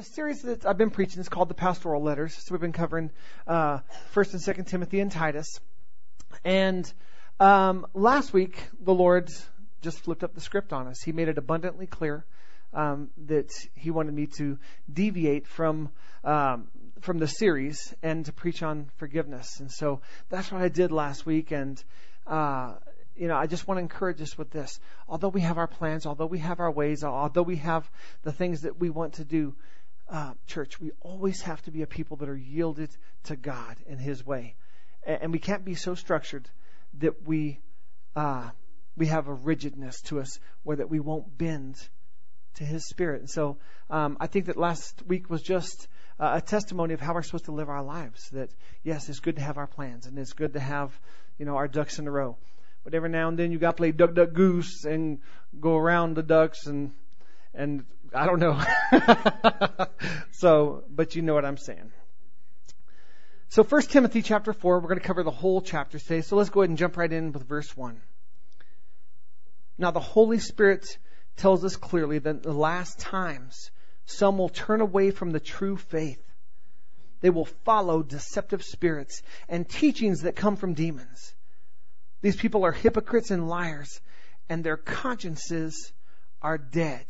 the series that I've been preaching is called the Pastoral Letters. So we've been covering uh, First and Second Timothy and Titus. And um, last week, the Lord just flipped up the script on us. He made it abundantly clear um, that He wanted me to deviate from um, from the series and to preach on forgiveness. And so that's what I did last week. And uh, you know, I just want to encourage us with this. Although we have our plans, although we have our ways, although we have the things that we want to do, uh, church, we always have to be a people that are yielded to God and His way, and, and we can't be so structured that we uh, we have a rigidness to us where that we won't bend to His Spirit. And so, um, I think that last week was just uh, a testimony of how we're supposed to live our lives. That yes, it's good to have our plans, and it's good to have you know our ducks in a row. But every now and then you got to play duck, duck, goose and go around the ducks and and I don't know. so, but you know what I'm saying. So, 1 Timothy chapter 4, we're going to cover the whole chapter today. So, let's go ahead and jump right in with verse 1. Now, the Holy Spirit tells us clearly that in the last times, some will turn away from the true faith. They will follow deceptive spirits and teachings that come from demons. These people are hypocrites and liars, and their consciences are dead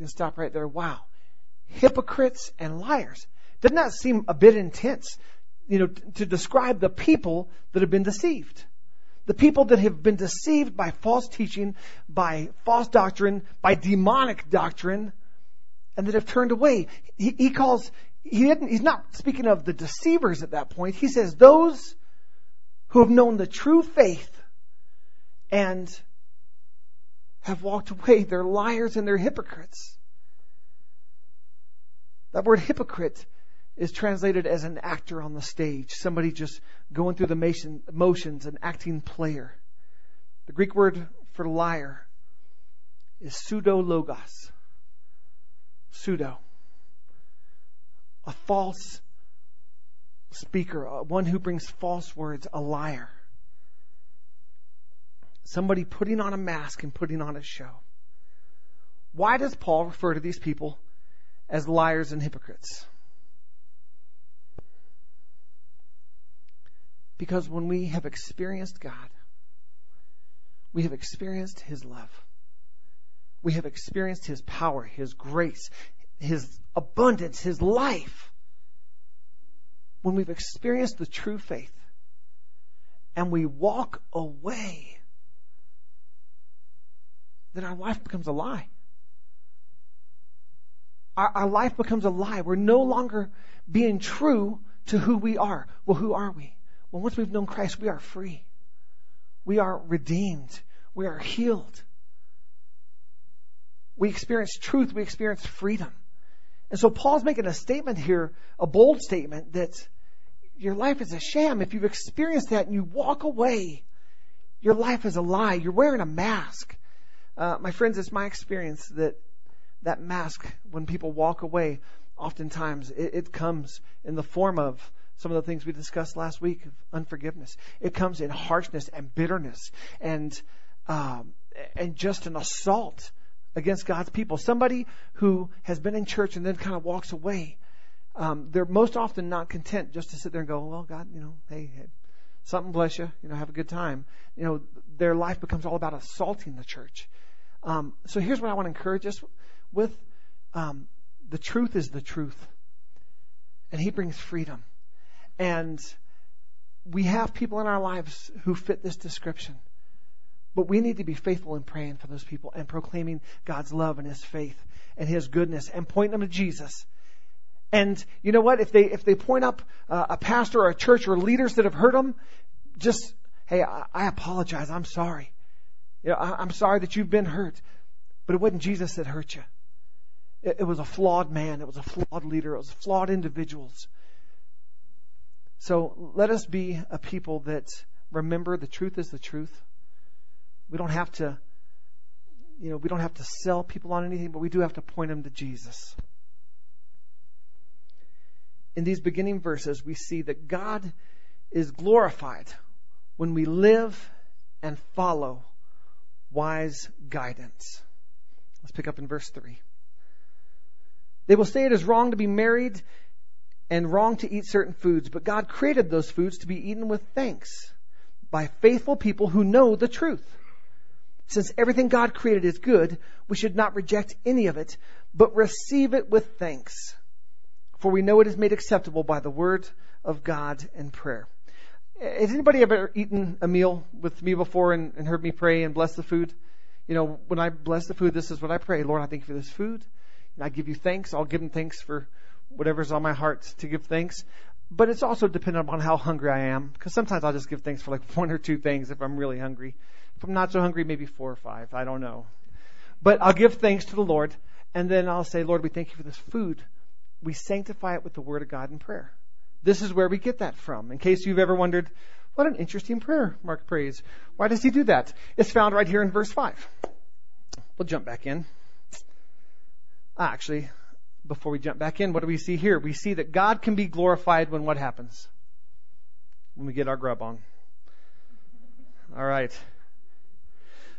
can stop right there. Wow. Hypocrites and liars. Doesn't that seem a bit intense? You know, to describe the people that have been deceived. The people that have been deceived by false teaching, by false doctrine, by demonic doctrine, and that have turned away. He, he calls, he didn't, he's not speaking of the deceivers at that point. He says those who have known the true faith and have walked away. They're liars and they're hypocrites. That word hypocrite is translated as an actor on the stage, somebody just going through the motions, an acting player. The Greek word for liar is pseudo logos. Pseudo. A false speaker, uh, one who brings false words, a liar. Somebody putting on a mask and putting on a show. Why does Paul refer to these people as liars and hypocrites? Because when we have experienced God, we have experienced His love. We have experienced His power, His grace, His abundance, His life. When we've experienced the true faith and we walk away then our life becomes a lie. Our, our life becomes a lie. We're no longer being true to who we are. Well, who are we? Well, once we've known Christ, we are free. We are redeemed. We are healed. We experience truth. We experience freedom. And so Paul's making a statement here, a bold statement that your life is a sham. If you've experienced that and you walk away, your life is a lie. You're wearing a mask. Uh, my friends, it's my experience that that mask, when people walk away, oftentimes it, it comes in the form of some of the things we discussed last week of unforgiveness. It comes in harshness and bitterness and um, and just an assault against God's people. Somebody who has been in church and then kind of walks away. Um, they're most often not content just to sit there and go, "Well, God, you know, hey, hey, something bless you, you know, have a good time." You know, their life becomes all about assaulting the church. Um, so here's what I want to encourage us with. Um, the truth is the truth. And He brings freedom. And we have people in our lives who fit this description. But we need to be faithful in praying for those people and proclaiming God's love and His faith and His goodness and pointing them to Jesus. And you know what? If they if they point up uh, a pastor or a church or leaders that have hurt them, just hey, I, I apologize. I'm sorry. You know, I, am sorry that you've been hurt, but it wasn't Jesus that hurt you. It, it was a flawed man. It was a flawed leader. It was flawed individuals. So let us be a people that remember the truth is the truth. We don't have to, you know, we don't have to sell people on anything, but we do have to point them to Jesus. In these beginning verses, we see that God is glorified when we live and follow wise guidance. Let's pick up in verse 3. They will say it is wrong to be married and wrong to eat certain foods, but God created those foods to be eaten with thanks by faithful people who know the truth. Since everything God created is good, we should not reject any of it, but receive it with thanks. For we know it is made acceptable by the word of God and prayer. Has anybody ever eaten a meal with me before and, and heard me pray and bless the food? You know, when I bless the food, this is what I pray. Lord, I thank you for this food. And I give you thanks. I'll give him thanks for whatever's on my heart to give thanks. But it's also dependent upon how hungry I am. Because sometimes I'll just give thanks for like one or two things if I'm really hungry. If I'm not so hungry, maybe four or five. I don't know. But I'll give thanks to the Lord. And then I'll say, Lord, we thank you for this food. We sanctify it with the word of God in prayer. This is where we get that from. In case you've ever wondered, what an interesting prayer Mark prays. Why does he do that? It's found right here in verse 5. We'll jump back in. Ah, actually, before we jump back in, what do we see here? We see that God can be glorified when what happens? When we get our grub on. All right.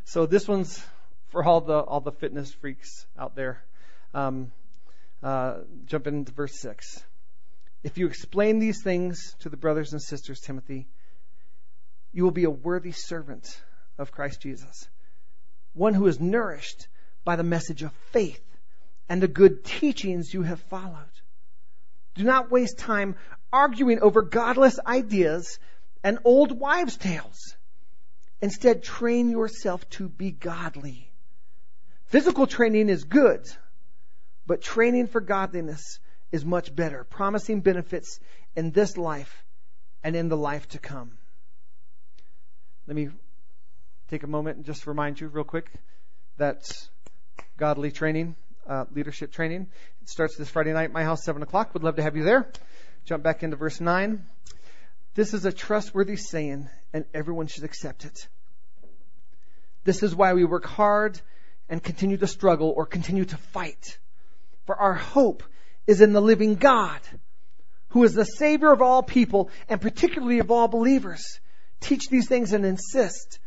So this one's for all the all the fitness freaks out there. Um, uh, jump into verse six. If you explain these things to the brothers and sisters, Timothy, you will be a worthy servant of Christ Jesus, one who is nourished by the message of faith and the good teachings you have followed. Do not waste time arguing over godless ideas and old wives' tales. Instead, train yourself to be godly. Physical training is good, but training for godliness is much better, promising benefits in this life and in the life to come. Let me take a moment and just remind you, real quick, that godly training, uh, leadership training, it starts this Friday night at my house, 7 o'clock. Would love to have you there. Jump back into verse 9. This is a trustworthy saying, and everyone should accept it. This is why we work hard and continue to struggle or continue to fight. For our hope is in the living God, who is the Savior of all people and particularly of all believers. Teach these things and insist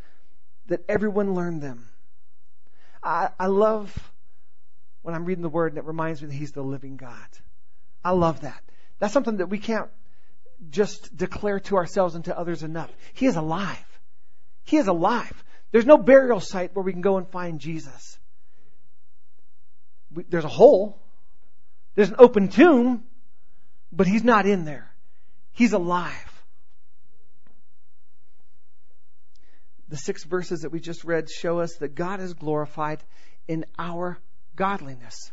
that everyone learn them. I, I love when I'm reading the Word and it reminds me that He's the living God. I love that. That's something that we can't just declare to ourselves and to others enough. He is alive. He is alive. There's no burial site where we can go and find Jesus. We, there's a hole. There's an open tomb, but he's not in there. He's alive. The six verses that we just read show us that God is glorified in our godliness.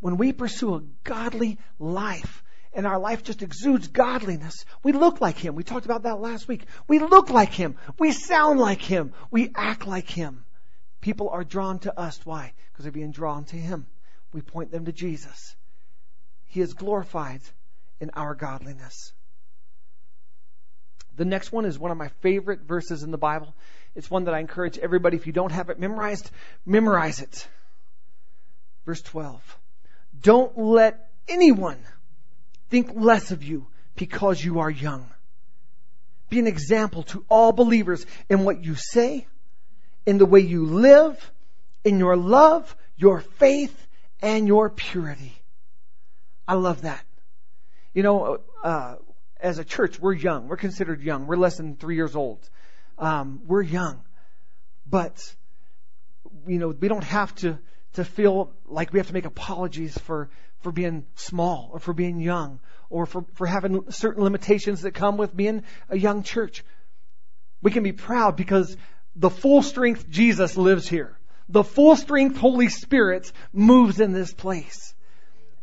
When we pursue a godly life, and our life just exudes godliness. We look like Him. We talked about that last week. We look like Him. We sound like Him. We act like Him. People are drawn to us. Why? Because they're being drawn to Him we point them to Jesus. He is glorified in our godliness. The next one is one of my favorite verses in the Bible. It's one that I encourage everybody, if you don't have it memorized, memorize it. Verse 12. Don't let anyone think less of you because you are young. Be an example to all believers in what you say, in the way you live, in your love, your faith, and your purity. I love that. You know, uh, as a church, we're young. We're considered young. We're less than three years old. Um, we're young, but you know, we don't have to to feel like we have to make apologies for for being small or for being young or for for having certain limitations that come with being a young church. We can be proud because the full strength Jesus lives here the full strength Holy Spirit moves in this place.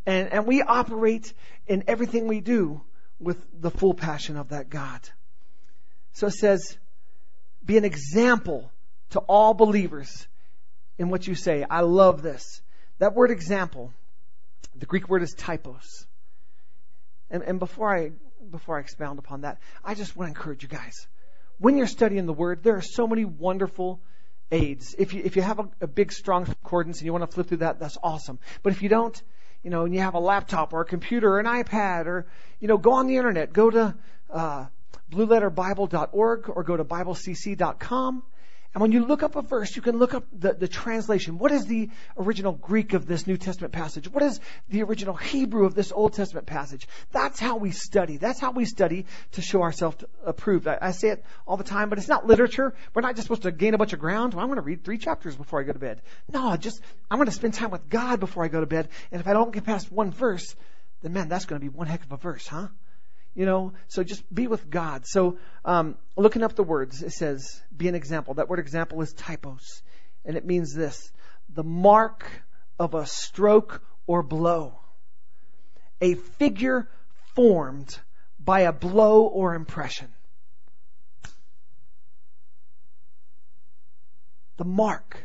And, and we operate in everything we do with the full passion of that God. So it says, be an example to all believers in what you say. I love this. That word example, the Greek word is typos. And, and before I, before I expound upon that, I just want to encourage you guys. When you're studying the word, there are so many wonderful aids. If you, if you have a, a big, strong concordance and you want to flip through that, that's awesome. But if you don't, you know, and you have a laptop or a computer or an iPad or, you know, go on the internet, go to uh, blueletterbible.org or go to biblecc.com And when you look up a verse, you can look up the, the translation. What is the original Greek of this New Testament passage? What is the original Hebrew of this Old Testament passage? That's how we study. That's how we study to show ourselves approved. I, I say it all the time, but it's not literature. We're not just supposed to gain a bunch of ground. Well, I'm going to read three chapters before I go to bed. No, just, I'm going to spend time with God before I go to bed. And if I don't get past one verse, then man, that's going to be one heck of a verse, huh? You know, so just be with God. So, um, looking up the words, it says, be an example. That word example is typos. And it means this the mark of a stroke or blow. A figure formed by a blow or impression. The mark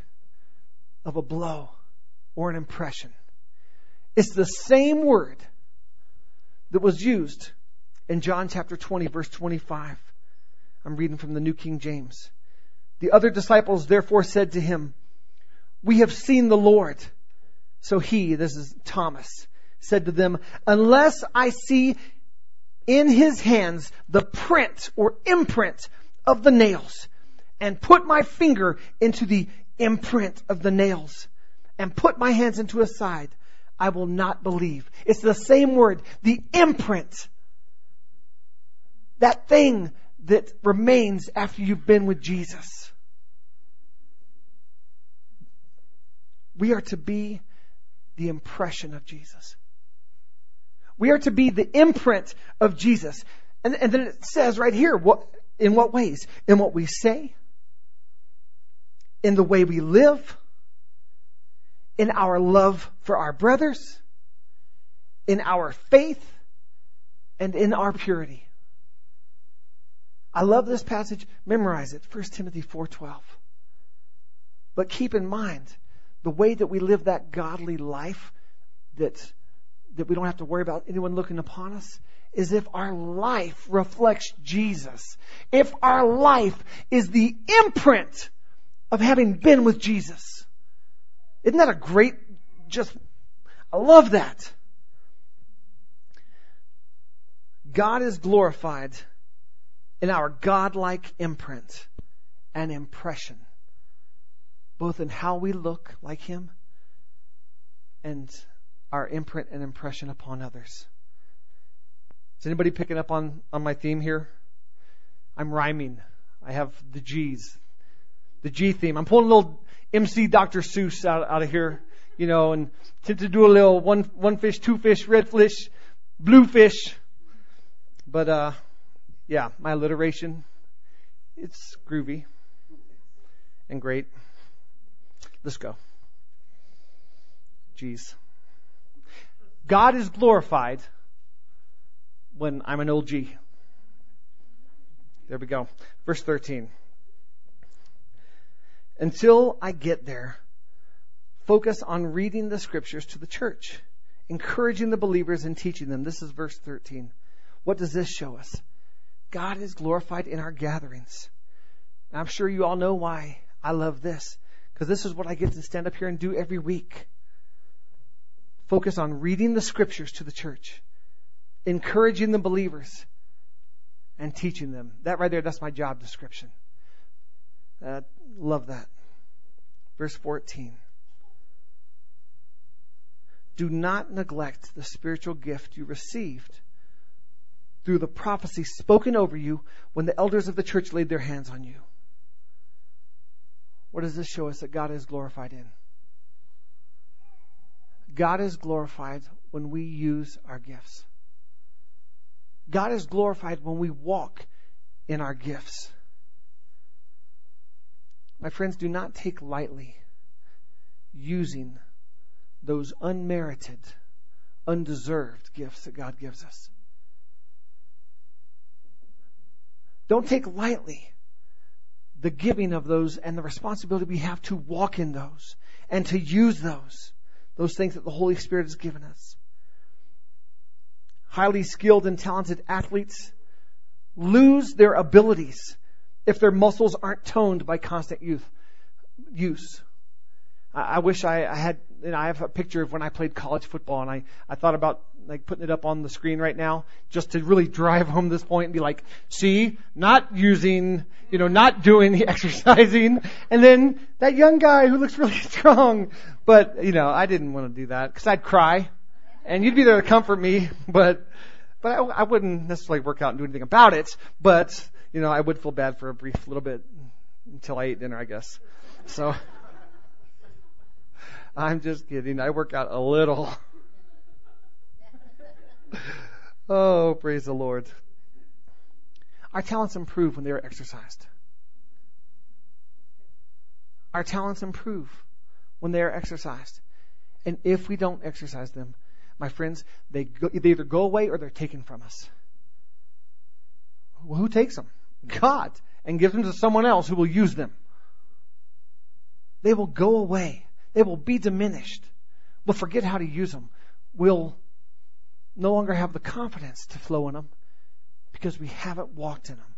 of a blow or an impression. It's the same word that was used in John chapter 20, verse 25. I'm reading from the New King James. The other disciples therefore said to him, We have seen the Lord. So he, this is Thomas, said to them, Unless I see in his hands the print or imprint of the nails, and put my finger into the imprint of the nails, and put my hands into his side, I will not believe. It's the same word, the imprint that thing that remains after you've been with Jesus. We are to be the impression of Jesus. We are to be the imprint of Jesus. And, and then it says right here, what, in what ways? In what we say, in the way we live, in our love for our brothers, in our faith, and in our purity. I love this passage. Memorize it. 1 Timothy 4:12. But keep in mind the way that we live that godly life that that we don't have to worry about anyone looking upon us is if our life reflects Jesus. If our life is the imprint of having been with Jesus. Isn't that a great just I love that. God is glorified in our godlike imprint and impression, both in how we look like Him and our imprint and impression upon others. Is anybody picking up on, on my theme here? I'm rhyming. I have the G's. The G theme. I'm pulling a little MC Dr. Seuss out, out of here, you know, and to, to do a little one, one fish, two fish, red fish, blue fish. But, uh, yeah, my alliteration, it's groovy and great. Let's go. Jeez. God is glorified when I'm an old G. There we go. Verse 13. Until I get there, focus on reading the scriptures to the church, encouraging the believers and teaching them. This is verse 13. What does this show us? God is glorified in our gatherings. And I'm sure you all know why I love this, because this is what I get to stand up here and do every week. Focus on reading the scriptures to the church, encouraging the believers, and teaching them. That right there, that's my job description. Uh, love that. Verse 14. Do not neglect the spiritual gift you received through the prophecy spoken over you when the elders of the church laid their hands on you. What does this show us that God is glorified in? God is glorified when we use our gifts. God is glorified when we walk in our gifts. My friends, do not take lightly using those unmerited, undeserved gifts that God gives us. Don't take lightly the giving of those and the responsibility we have to walk in those and to use those, those things that the Holy Spirit has given us. Highly skilled and talented athletes lose their abilities if their muscles aren't toned by constant youth, use. I, I wish I, I had, you know, I have a picture of when I played college football and I, I thought about like putting it up on the screen right now just to really drive home this point and be like, see, not using, you know, not doing the exercising. And then that young guy who looks really strong. But, you know, I didn't want to do that because I'd cry and you'd be there to comfort me, but, but I, I wouldn't necessarily work out and do anything about it. But, you know, I would feel bad for a brief little bit until I ate dinner, I guess. So, I'm just kidding. I work out a little. oh, praise the Lord. Our talents improve when they are exercised. Our talents improve when they are exercised. And if we don't exercise them, my friends, they, go, they either go away or they're taken from us. Well, who takes them? God. And gives them to someone else who will use them. They will go away. They will be diminished. We'll forget how to use them. We'll no longer have the confidence to flow in them because we haven't walked in them.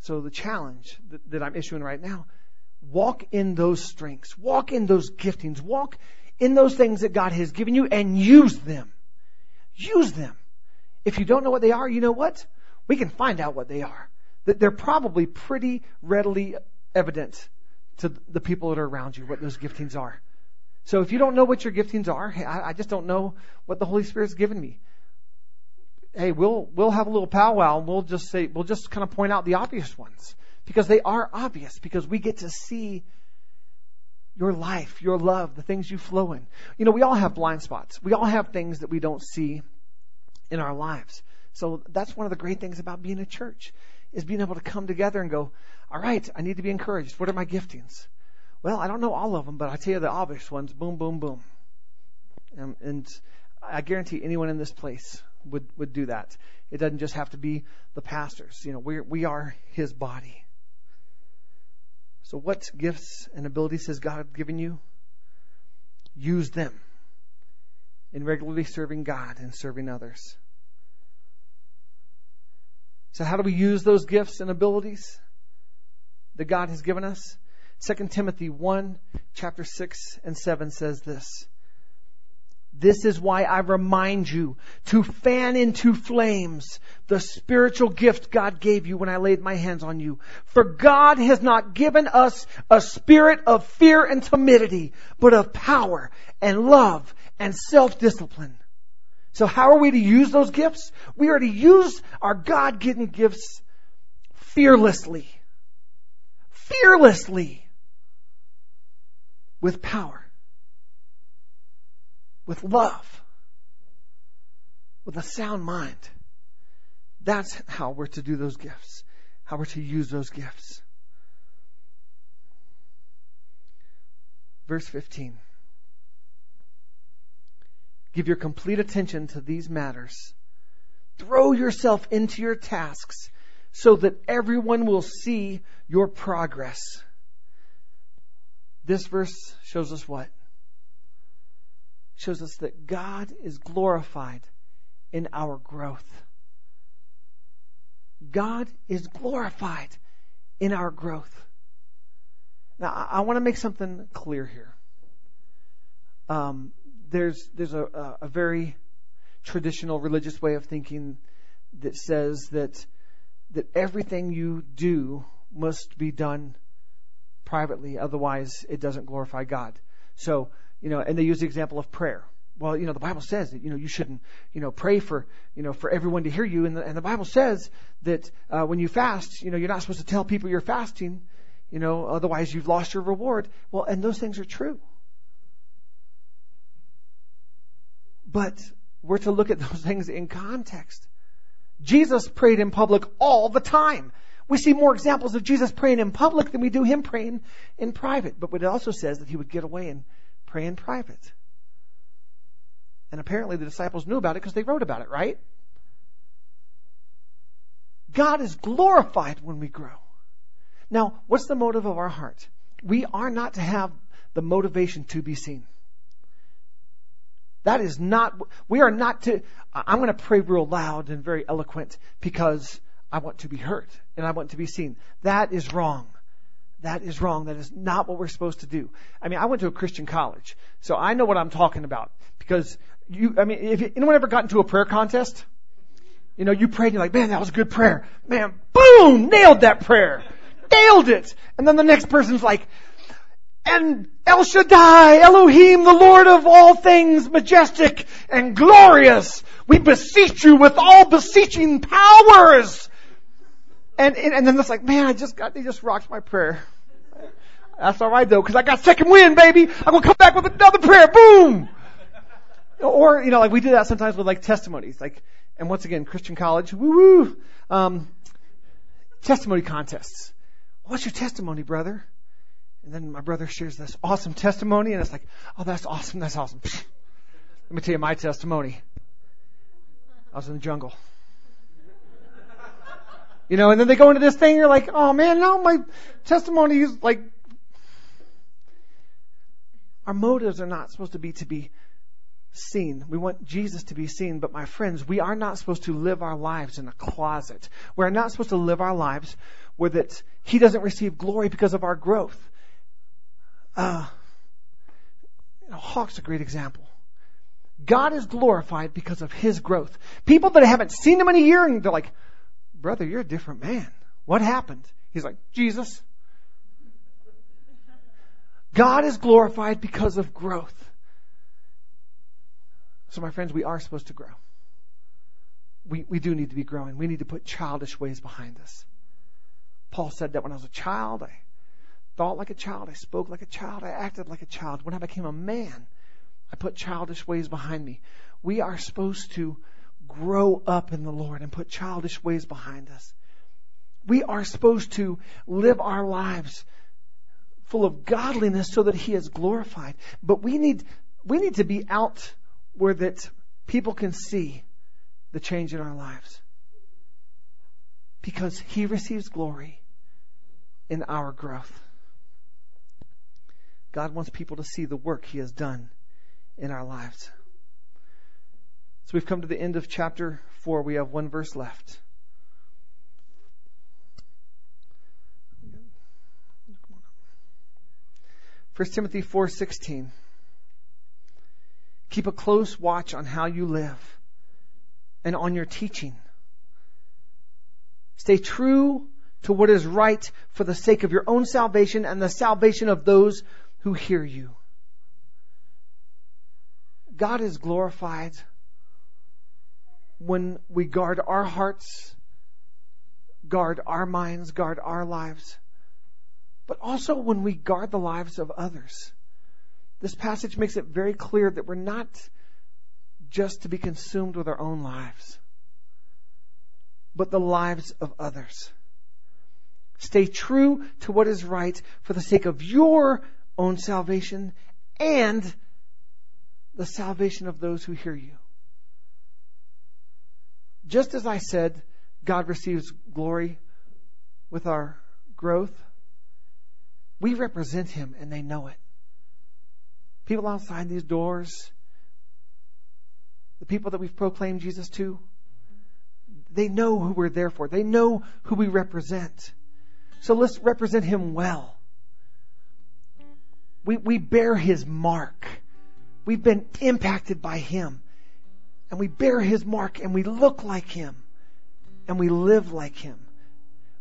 So the challenge that, that I'm issuing right now, walk in those strengths, walk in those giftings, walk in those things that God has given you and use them. Use them. If you don't know what they are, you know what? We can find out what they are. That they're probably pretty readily evident to the people that are around you, what those giftings are. So if you don't know what your giftings are, hey, I, I just don't know what the Holy Spirit's given me. Hey, we'll we'll have a little powwow and we'll just say we'll just kind of point out the obvious ones because they are obvious because we get to see your life, your love, the things you flow in. You know, we all have blind spots. We all have things that we don't see in our lives. So that's one of the great things about being a church is being able to come together and go, all right, I need to be encouraged. What are my giftings? Well, I don't know all of them, but I tell you the obvious ones. Boom, boom, boom. Um, and I guarantee anyone in this place would, would do that. It doesn't just have to be the pastors. You know, we we are his body. So what gifts and abilities has God given you? Use them in regularly serving God and serving others. So how do we use those gifts and abilities that God has given us? 2 Timothy 1, chapter 6 and 7 says this. This is why I remind you to fan into flames the spiritual gift God gave you when I laid my hands on you. For God has not given us a spirit of fear and timidity, but of power and love and self-discipline. So how are we to use those gifts? We are to use our God-given gifts fearlessly. Fearlessly with power, with love, with a sound mind. That's how we're to do those gifts, how we're to use those gifts. Verse 15. Give your complete attention to these matters. Throw yourself into your tasks so that everyone will see your progress. This verse shows us what? Shows us that God is glorified in our growth. God is glorified in our growth. Now, I, I want to make something clear here. Um, there's there's a, a very traditional religious way of thinking that says that that everything you do must be done privately, otherwise it doesn't glorify God. So, you know, and they use the example of prayer. Well, you know, the Bible says that, you know, you shouldn't, you know, pray for, you know, for everyone to hear you. And the, and the Bible says that uh, when you fast, you know, you're not supposed to tell people you're fasting, you know, otherwise you've lost your reward. Well, and those things are true. But we're to look at those things in context. Jesus prayed in public all the time. We see more examples of Jesus praying in public than we do him praying in private. But it also says that he would get away and pray in private. And apparently the disciples knew about it because they wrote about it, right? God is glorified when we grow. Now, what's the motive of our heart? We are not to have the motivation to be seen. That is not, we are not to, I'm going to pray real loud and very eloquent because I want to be heard and I want to be seen. That is wrong. That is wrong. That is not what we're supposed to do. I mean, I went to a Christian college, so I know what I'm talking about. Because you, I mean, if anyone ever got into a prayer contest, you know, you prayed and you're like, man, that was a good prayer. Man, boom, nailed that prayer. Nailed it. And then the next person's like, and El Shaddai, Elohim, the Lord of all things, majestic and glorious. We beseech you with all beseeching powers. And, and, and then it's like, man, I just got, they just rocked my prayer. That's alright though, cause I got second wind, baby. I'm gonna come back with another prayer. Boom! Or, you know, like we do that sometimes with like testimonies. Like, and once again, Christian college, woo woo, um, testimony contests. What's your testimony, brother? And then my brother shares this awesome testimony, and it's like, oh, that's awesome, that's awesome. Let me tell you my testimony. I was in the jungle. You know, and then they go into this thing, you're like, oh man, no, my testimony is like, our motives are not supposed to be to be seen. We want Jesus to be seen, but my friends, we are not supposed to live our lives in a closet. We're not supposed to live our lives where that He doesn't receive glory because of our growth. Uh, you know, Hawk's a great example. God is glorified because of His growth. People that haven't seen Him in a year and they're like, brother, you're a different man. What happened? He's like, Jesus. God is glorified because of growth. So, my friends, we are supposed to grow. We, we do need to be growing. We need to put childish ways behind us. Paul said that when I was a child, I thought like a child, I spoke like a child, I acted like a child. When I became a man, I put childish ways behind me. We are supposed to grow up in the Lord and put childish ways behind us. We are supposed to live our lives full of godliness so that He is glorified. But we need, we need to be out where that people can see the change in our lives. Because He receives glory in our growth. God wants people to see the work He has done in our lives. So we've come to the end of chapter 4. We have one verse left. 1 Timothy 4:16 Keep a close watch on how you live and on your teaching. Stay true to what is right for the sake of your own salvation and the salvation of those who hear you. God is glorified when we guard our hearts, guard our minds, guard our lives but also when we guard the lives of others. This passage makes it very clear that we're not just to be consumed with our own lives, but the lives of others. Stay true to what is right for the sake of your own salvation and the salvation of those who hear you. Just as I said, God receives glory with our growth. We represent Him and they know it. People outside these doors, the people that we've proclaimed Jesus to, they know who we're there for. They know who we represent. So let's represent Him well. We, we bear His mark. We've been impacted by Him. And we bear His mark and we look like Him. And we live like Him.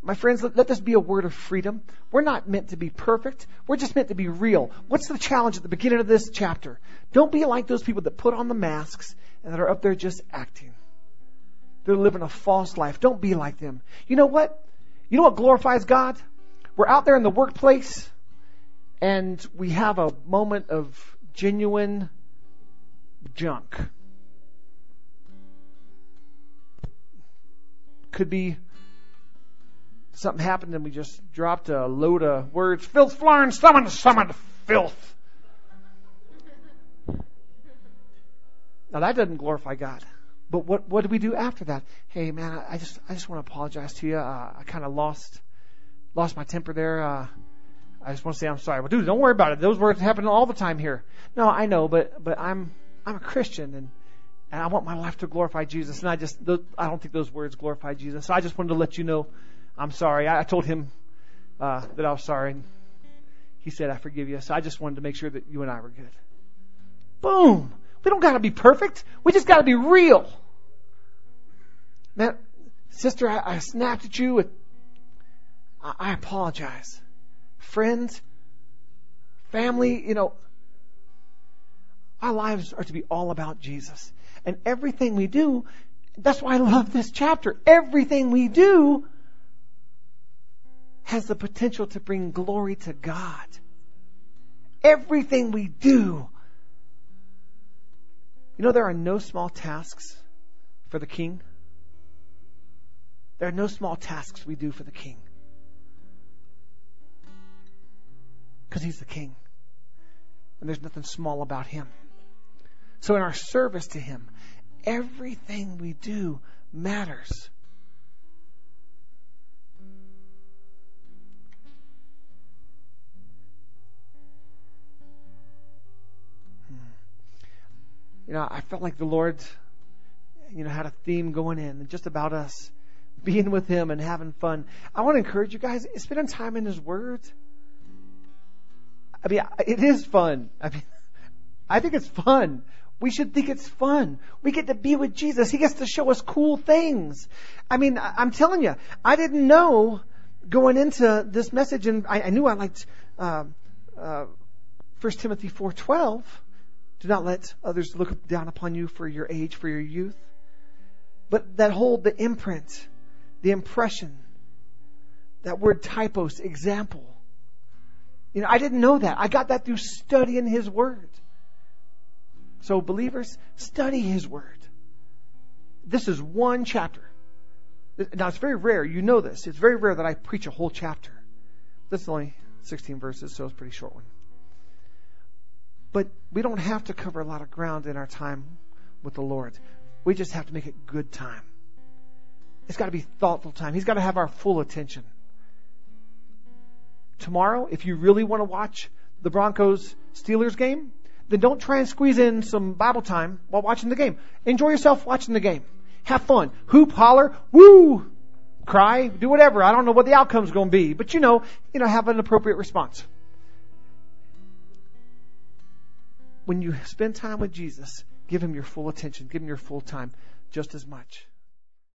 My friends, let, this be a word of freedom. We're not meant to be perfect. We're just meant to be real. What's the challenge at the beginning of this chapter? Don't be like those people that put on the masks and that are up there just acting. They're living a false life. Don't be like them. You know what? You know what glorifies God? We're out there in the workplace and we have a moment of genuine junk. Could be something happened and we just dropped a load of words. Filth, flarn, summon, summon, filth. Now that doesn't glorify God. But what what do we do after that? Hey man, I, I just I just want to apologize to you. Uh, I kind of lost lost my temper there. Uh, I just want to say I'm sorry. Well, dude, don't worry about it. Those words happen all the time here. No, I know, but but I'm I'm a Christian and and I want my life to glorify Jesus. And I just I don't think those words glorify Jesus. So I just wanted to let you know I'm sorry. I, told him uh, that I was sorry. And he said, I forgive you. So I just wanted to make sure that you and I were good. Boom. We don't got to be perfect. We just got to be real. Man, sister, I, I snapped at you. With, I, I apologize. Friends, family, you know, our lives are to be all about Jesus. And everything we do, that's why I love this chapter. Everything we do has the potential to bring glory to God. Everything we do. You know, there are no small tasks for the king. There are no small tasks we do for the king. Because he's the king. And there's nothing small about him. So in our service to him, everything we do matters. Hmm. you know, I felt like the Lord, you know, had a theme going in just about us being with Him and having fun. I want to encourage you guys, spending time in His Word. I mean, it is fun. I mean, I think it's fun. We should think it's fun. We get to be with Jesus. He gets to show us cool things. I mean, I'm telling you, I didn't know going into this message, and I, I knew I liked uh, uh, 1 Timothy 4.12, do not let others look down upon you for your age, for your youth. But that whole, the imprint, the impression, that word typos, example. You know, I didn't know that. I got that through studying His Word. So, believers, study His Word. This is one chapter. Now, it's very rare. You know this. It's very rare that I preach a whole chapter. This is only 16 verses, so it's a pretty short one. But we don't have to cover a lot of ground in our time with the Lord. We just have to make it good time. It's got to be thoughtful time. He's got to have our full attention. Tomorrow, if you really want to watch the Broncos Steelers game, then don't try and squeeze in some Bible time while watching the game. Enjoy yourself watching the game. Have fun. Hoop, holler, woo, cry, do whatever. I don't know what the outcome's going to be, but you know, you know, have an appropriate response. when you spend time with Jesus, give him your full attention, give him your full time just as much.